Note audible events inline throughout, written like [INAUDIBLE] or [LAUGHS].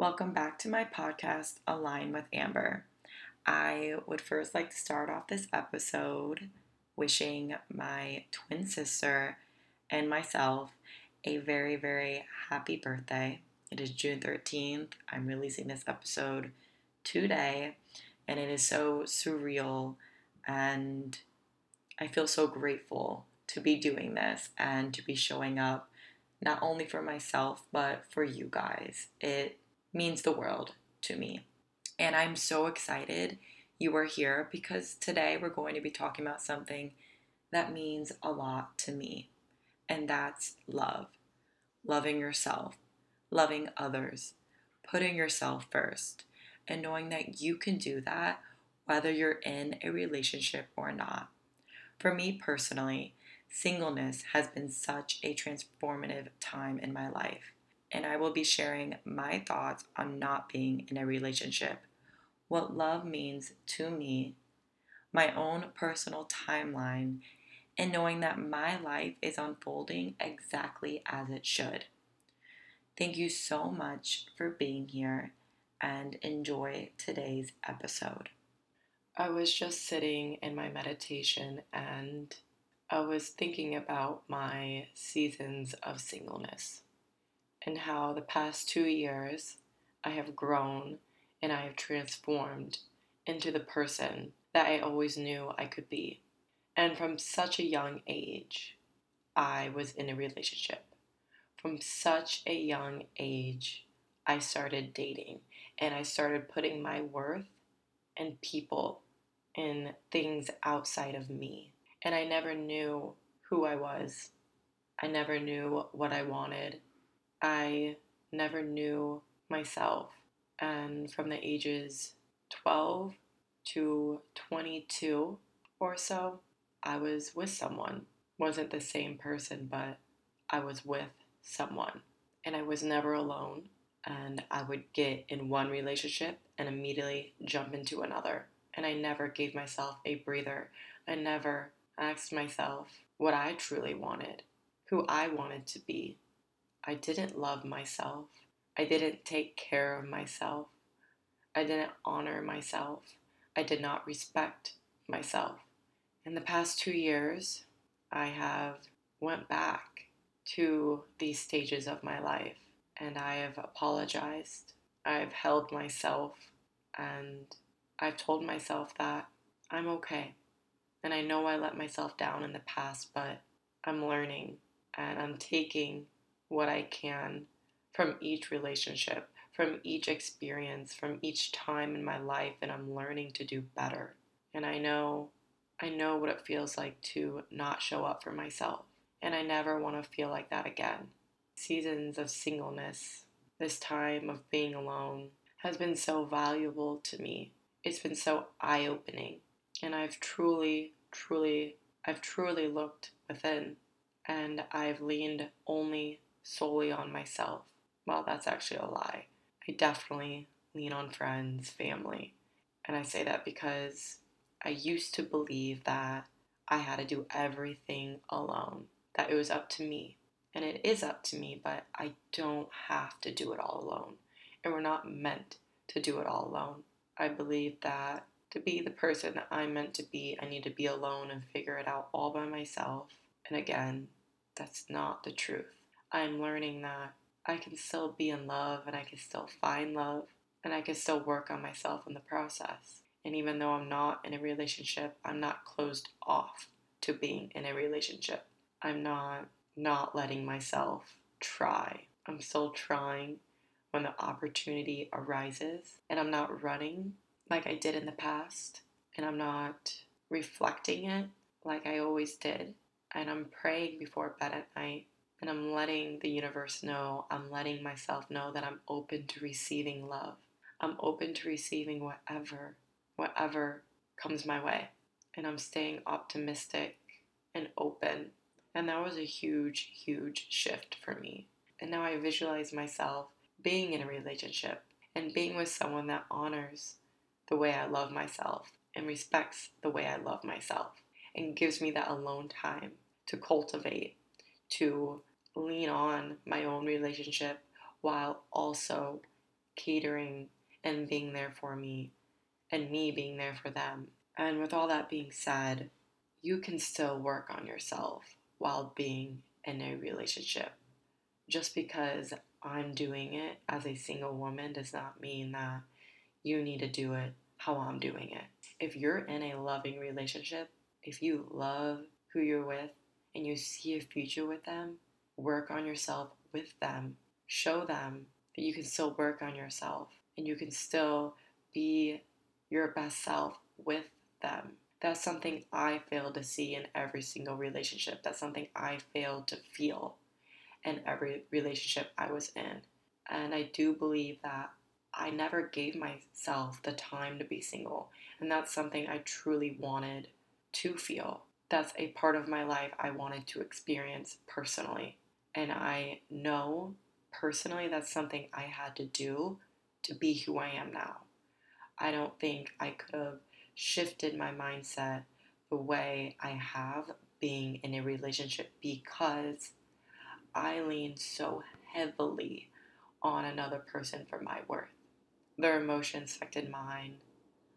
Welcome back to my podcast, Align with Amber. I would first like to start off this episode wishing my twin sister and myself a very, very happy birthday. It is June 13th. I'm releasing this episode today, and it is so surreal, and I feel so grateful to be doing this and to be showing up not only for myself but for you guys. It means the world to me. And I'm so excited you are here because today we're going to be talking about something that means a lot to me, and that's love. Loving yourself, loving others, putting yourself first, and knowing that you can do that whether you're in a relationship or not. For me personally, singleness has been such a transformative time in my life and I will be sharing my thoughts on not being in a relationship, what love means to me, my own personal timeline, and knowing that my life is unfolding exactly as it should. Thank you so much for being here and enjoy today's episode. I was just sitting in my meditation and I was thinking about my seasons of singleness and how the past two years I have grown and I have transformed into the person that I always knew I could be. And from such a young age, I was in a relationship. From such a young age, I started dating and I started putting my worth and people in things outside of me. And I never knew who I was. I never knew what I wanted. I never knew myself. And from the ages 12 to 22 or so, I was with someone. Wasn't the same person, but I was with someone. And I was never alone. And I would get in one relationship and immediately jump into another. And I never gave myself a breather. I never asked myself what I truly wanted, who I wanted to be, I didn't love myself. I didn't take care of myself. I didn't honor myself. I did not respect myself. In the past two years, I have went back to these stages of my life and I have apologized. I've held myself and I've told myself that I'm okay. And I know I let myself down in the past, but I'm learning and I'm taking what I can from each relationship, from each experience, from each time in my life, and I'm learning to do better. And I know, I know what it feels like to not show up for myself. And I never want to feel like that again. Seasons of singleness, this time of being alone, has been so valuable to me. It's been so eye opening. And I've truly, truly, I've truly looked within and I've leaned only on myself. Well, that's actually a lie. I definitely lean on friends, family. And I say that because I used to believe that I had to do everything alone, that it was up to me. And it is up to me, but I don't have to do it all alone. And we're not meant to do it all alone. I believe that to be the person that I'm meant to be, I need to be alone and figure it out all by myself. And again, that's not the truth. I'm learning that I can still be in love and I can still find love and I can still work on myself in the process. And even though I'm not in a relationship, I'm not closed off to being in a relationship. I'm not not letting myself try. I'm still trying when the opportunity arises and I'm not running like I did in the past and I'm not reflecting it like I always did. And I'm praying before bed at night and I'm letting the universe know, I'm letting myself know that I'm open to receiving love. I'm open to receiving whatever, whatever comes my way. And I'm staying optimistic and open. And that was a huge, huge shift for me. And now I visualize myself being in a relationship and being with someone that honors the way I love myself and respects the way I love myself and gives me that alone time to cultivate, to lean on my own relationship while also catering and being there for me and me being there for them. And with all that being said, you can still work on yourself while being in a relationship. Just because I'm doing it as a single woman does not mean that you need to do it how I'm doing it. If you're in a loving relationship, if you love who you're with and you see a future with them, work on yourself with them. Show them that you can still work on yourself and you can still be your best self with them. That's something I failed to see in every single relationship. That's something I failed to feel in every relationship I was in. And I do believe that I never gave myself the time to be single. And that's something I truly wanted to feel. That's a part of my life I wanted to experience personally. And I know personally that's something I had to do to be who I am now. I don't think I could have shifted my mindset the way I have being in a relationship because I lean so heavily on another person for my worth. Their emotions affected mine.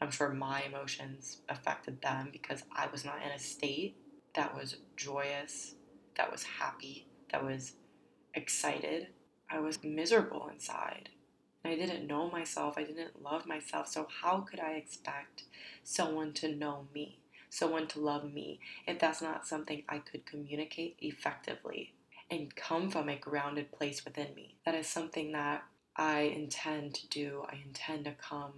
I'm sure my emotions affected them because I was not in a state that was joyous, that was happy, that was excited. I was miserable inside. I didn't know myself. I didn't love myself. So, how could I expect someone to know me, someone to love me, if that's not something I could communicate effectively and come from a grounded place within me? That is something that I intend to do. I intend to come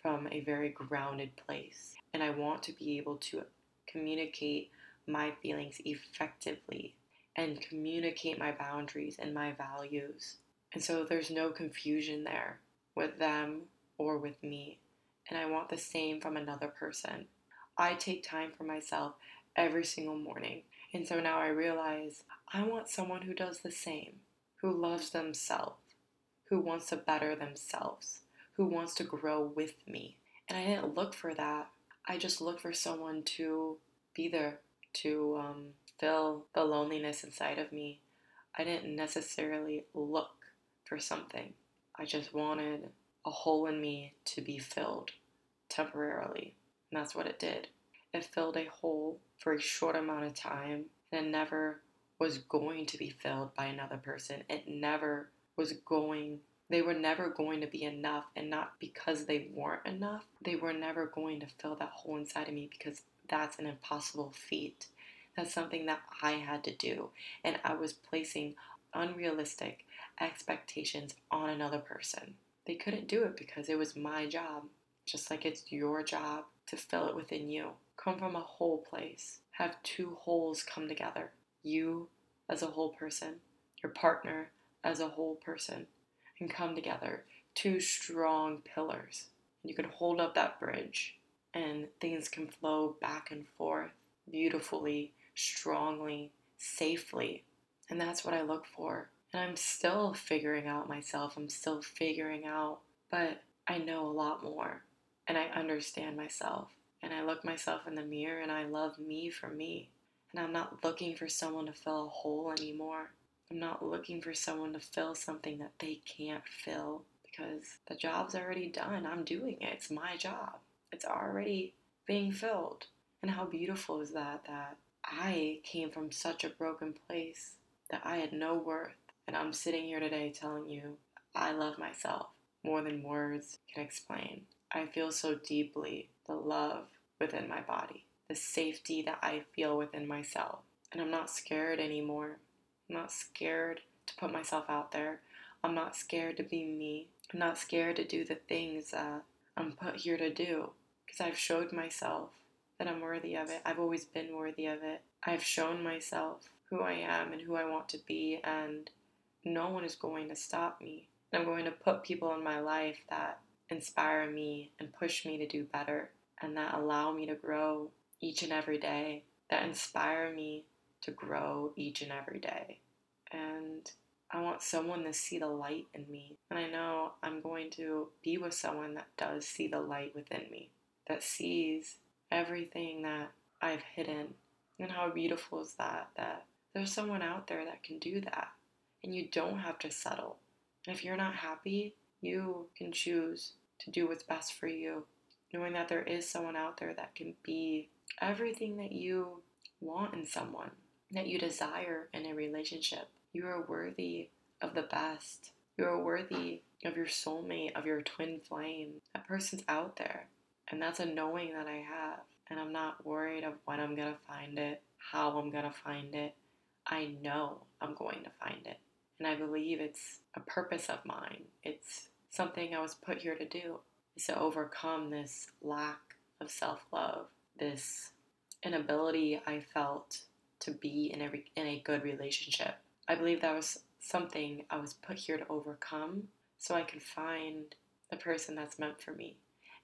from a very grounded place. And I want to be able to communicate my feelings effectively and communicate my boundaries and my values. And so there's no confusion there with them or with me. And I want the same from another person. I take time for myself every single morning. And so now I realize I want someone who does the same, who loves themselves, who wants to better themselves, who wants to grow with me. And I didn't look for that. I just looked for someone to be there, to um, fill the loneliness inside of me. I didn't necessarily look for something. I just wanted a hole in me to be filled temporarily. And that's what it did. It filled a hole for a short amount of time and it never was going to be filled by another person. It never was going, they were never going to be enough. And not because they weren't enough, they were never going to fill that hole inside of me because that's an impossible feat. That's something that I had to do. And I was placing unrealistic expectations on another person. They couldn't do it because it was my job, just like it's your job to fill it within you. Come from a whole place. Have two wholes come together. You as a whole person, your partner as a whole person, and come together. Two strong pillars. You can hold up that bridge and things can flow back and forth beautifully, strongly, safely. And that's what I look for. And I'm still figuring out myself. I'm still figuring out, but I know a lot more and I understand myself. And I look myself in the mirror and I love me for me. And I'm not looking for someone to fill a hole anymore. I'm not looking for someone to fill something that they can't fill because the job's already done. I'm doing it. It's my job. It's already being filled. And how beautiful is that? That I came from such a broken place that I had no worth. And I'm sitting here today telling you I love myself more than words can explain. I feel so deeply the love within my body, the safety that I feel within myself. And I'm not scared anymore. I'm not scared to put myself out there. I'm not scared to be me. I'm not scared to do the things that I'm put here to do because I've showed myself that I'm worthy of it. I've always been worthy of it. I've shown myself who I am and who I want to be, and no one is going to stop me. I'm going to put people in my life that inspire me and push me to do better and that allow me to grow each and every day, that inspire me to grow each and every day. And I want someone to see the light in me. And I know I'm going to be with someone that does see the light within me, that sees everything that I've hidden. And how beautiful is that? That there's someone out there that can do that. And you don't have to settle. And if you're not happy, You can choose to do what's best for you, knowing that there is someone out there that can be everything that you want in someone, that you desire in a relationship. You are worthy of the best. You are worthy of your soulmate, of your twin flame. That person's out there. And that's a knowing that I have. And I'm not worried of when I'm going to find it, how I'm going to find it. I know I'm going to find it. And I believe it's a purpose of mine. It's something I was put here to do, is to overcome this lack of self love, this inability I felt to be in a, in a good relationship. I believe that was something I was put here to overcome so I could find the person that's meant for me.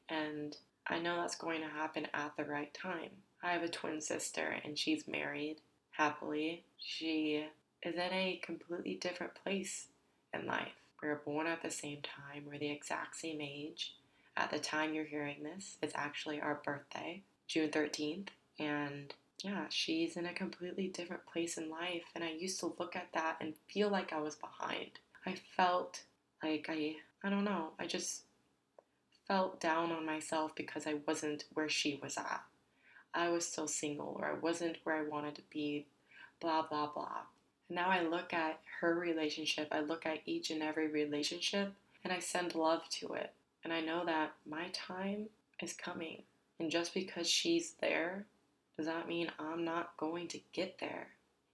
And I know that's going to happen at the right time. I have a twin sister and she's married happily. She is in a completely different place in life. We were born at the same time, we're the exact same age. At the time you're hearing this, it's actually our birthday, June 13th. And yeah, she's in a completely different place in life. And I used to look at that and feel like I was behind. I felt like I, I don't know, I just felt down on myself because I wasn't where she was at. I was still single or I wasn't where I wanted to be, blah, blah, blah. And now I look at her relationship, I look at each and every relationship, and I send love to it. And I know that my time is coming. And just because she's there does that mean I'm not going to get there.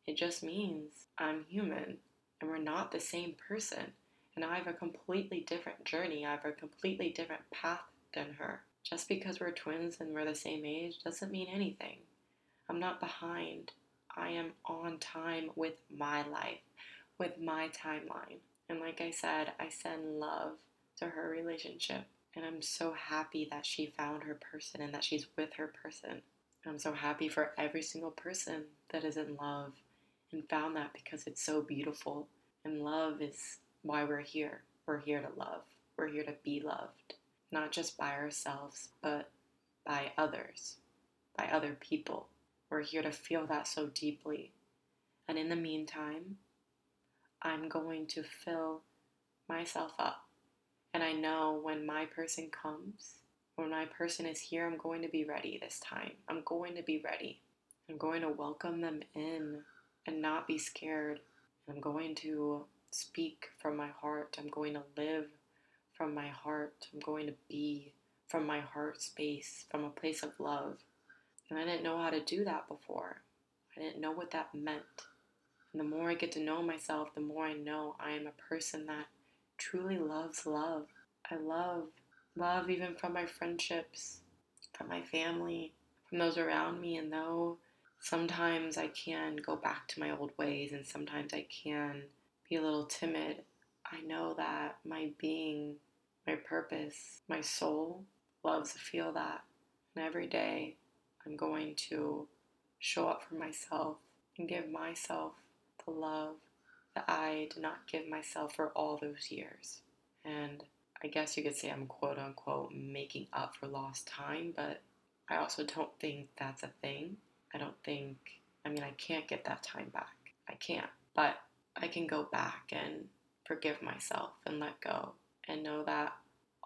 It just means I'm human and we're not the same person. And I have a completely different journey, I have a completely different path than her. Just because we're twins and we're the same age doesn't mean anything. I'm not behind. I am on time with my life, with my timeline. And like I said, I send love to her relationship. And I'm so happy that she found her person and that she's with her person. I'm so happy for every single person that is in love and found that because it's so beautiful. And love is why we're here. We're here to love, we're here to be loved, not just by ourselves, but by others, by other people. We're here to feel that so deeply. And in the meantime, I'm going to fill myself up. And I know when my person comes, when my person is here, I'm going to be ready this time. I'm going to be ready. I'm going to welcome them in and not be scared. I'm going to speak from my heart. I'm going to live from my heart. I'm going to be from my heart space, from a place of love. And I didn't know how to do that before. I didn't know what that meant. And the more I get to know myself, the more I know I am a person that truly loves love. I love love even from my friendships, from my family, from those around me. And though sometimes I can go back to my old ways and sometimes I can be a little timid, I know that my being, my purpose, my soul loves to feel that. And every day I'm going to show up for myself and give myself the love that I did not give myself for all those years. And I guess you could say I'm quote unquote making up for lost time, but I also don't think that's a thing. I don't think, I mean, I can't get that time back. I can't. But I can go back and forgive myself and let go and know that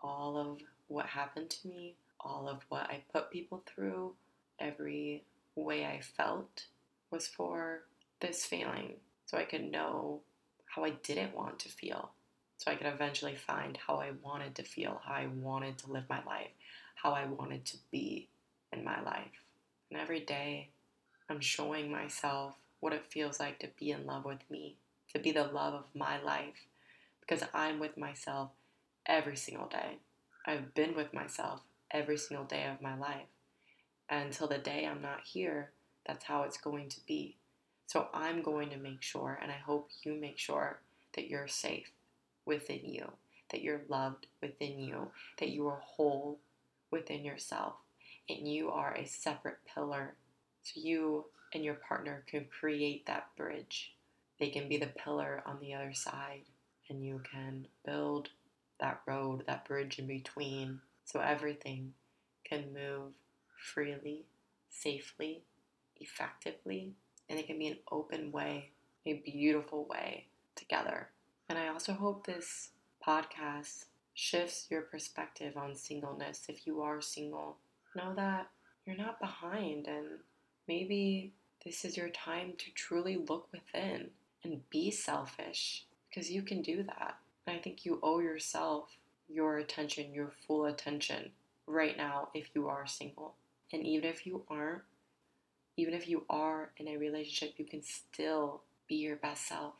all of what happened to me, all of what I put people through, every way I felt was for this feeling. So I could know how I didn't want to feel. So I could eventually find how I wanted to feel, how I wanted to live my life, how I wanted to be in my life. And every day, I'm showing myself what it feels like to be in love with me, to be the love of my life, because I'm with myself every single day. I've been with myself every single day of my life. And until the day I'm not here, that's how it's going to be. So I'm going to make sure, and I hope you make sure, that you're safe within you, that you're loved within you, that you are whole within yourself, and you are a separate pillar. So you and your partner can create that bridge. They can be the pillar on the other side, and you can build that road, that bridge in between, so everything can move freely, safely, effectively, and it can be an open way, a beautiful way together. And I also hope this podcast shifts your perspective on singleness. If you are single, know that you're not behind, and maybe this is your time to truly look within and be selfish because you can do that. And I think you owe yourself your attention, your full attention right now if you are single. And even if you aren't, even if you are in a relationship, you can still be your best self.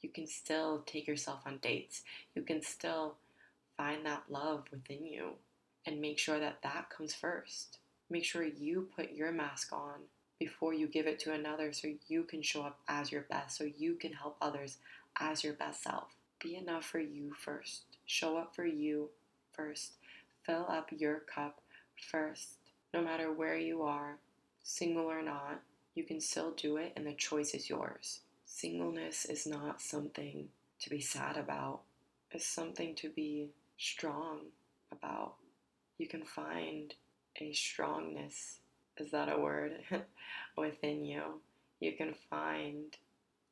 You can still take yourself on dates. You can still find that love within you and make sure that that comes first. Make sure you put your mask on before you give it to another so you can show up as your best, so you can help others as your best self. Be enough for you first. Show up for you first. Fill up your cup first. No matter where you are, single or not, you can still do it and the choice is yours. Singleness is not something to be sad about, it's something to be strong about. You can find a strongness, is that a word, [LAUGHS] within you. You can find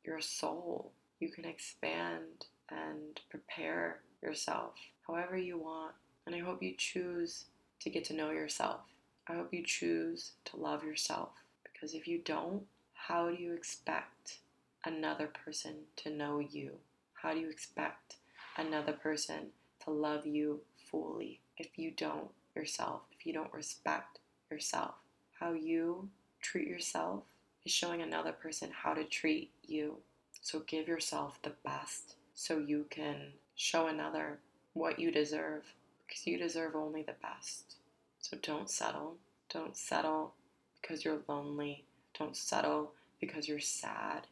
your soul. You can expand and prepare yourself however you want. And I hope you choose to get to know yourself. I hope you choose to love yourself. Because if you don't, how do you expect another person to know you? How do you expect another person to love you fully if you don't yourself, if you don't respect yourself? How you treat yourself is showing another person how to treat you. So give yourself the best so you can show another what you deserve because you deserve only the best. So don't settle. Don't settle because you're lonely. Don't settle because you're sad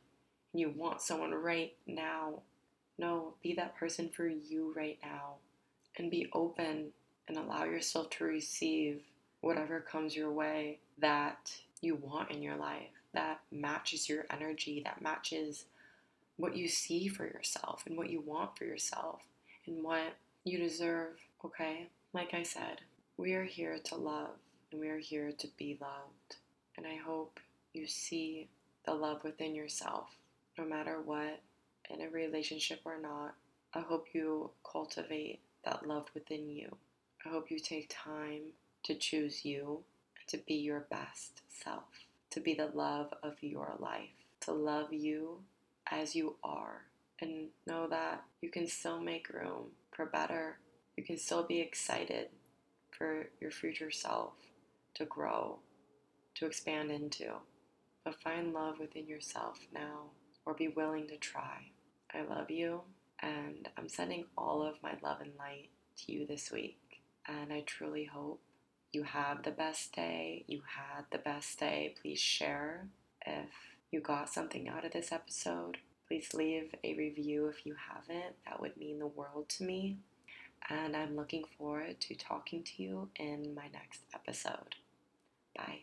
and you want someone right now. No, be that person for you right now and be open and allow yourself to receive whatever comes your way that you want in your life, that matches your energy, that matches what you see for yourself and what you want for yourself and what you deserve, okay? Like I said, we are here to love and we are here to be loved. And I hope you see the love within yourself, no matter what, in a relationship or not. I hope you cultivate that love within you. I hope you take time to choose you to be your best self, to be the love of your life, to love you as you are, and know that you can still make room for better. You can still be excited for your future self to grow, to expand into. But find love within yourself now, or be willing to try. I love you, and I'm sending all of my love and light to you this week. And I truly hope you have the best day. You had the best day. Please share if you got something out of this episode. Please leave a review if you haven't. That would mean the world to me. And I'm looking forward to talking to you in my next episode. Bye.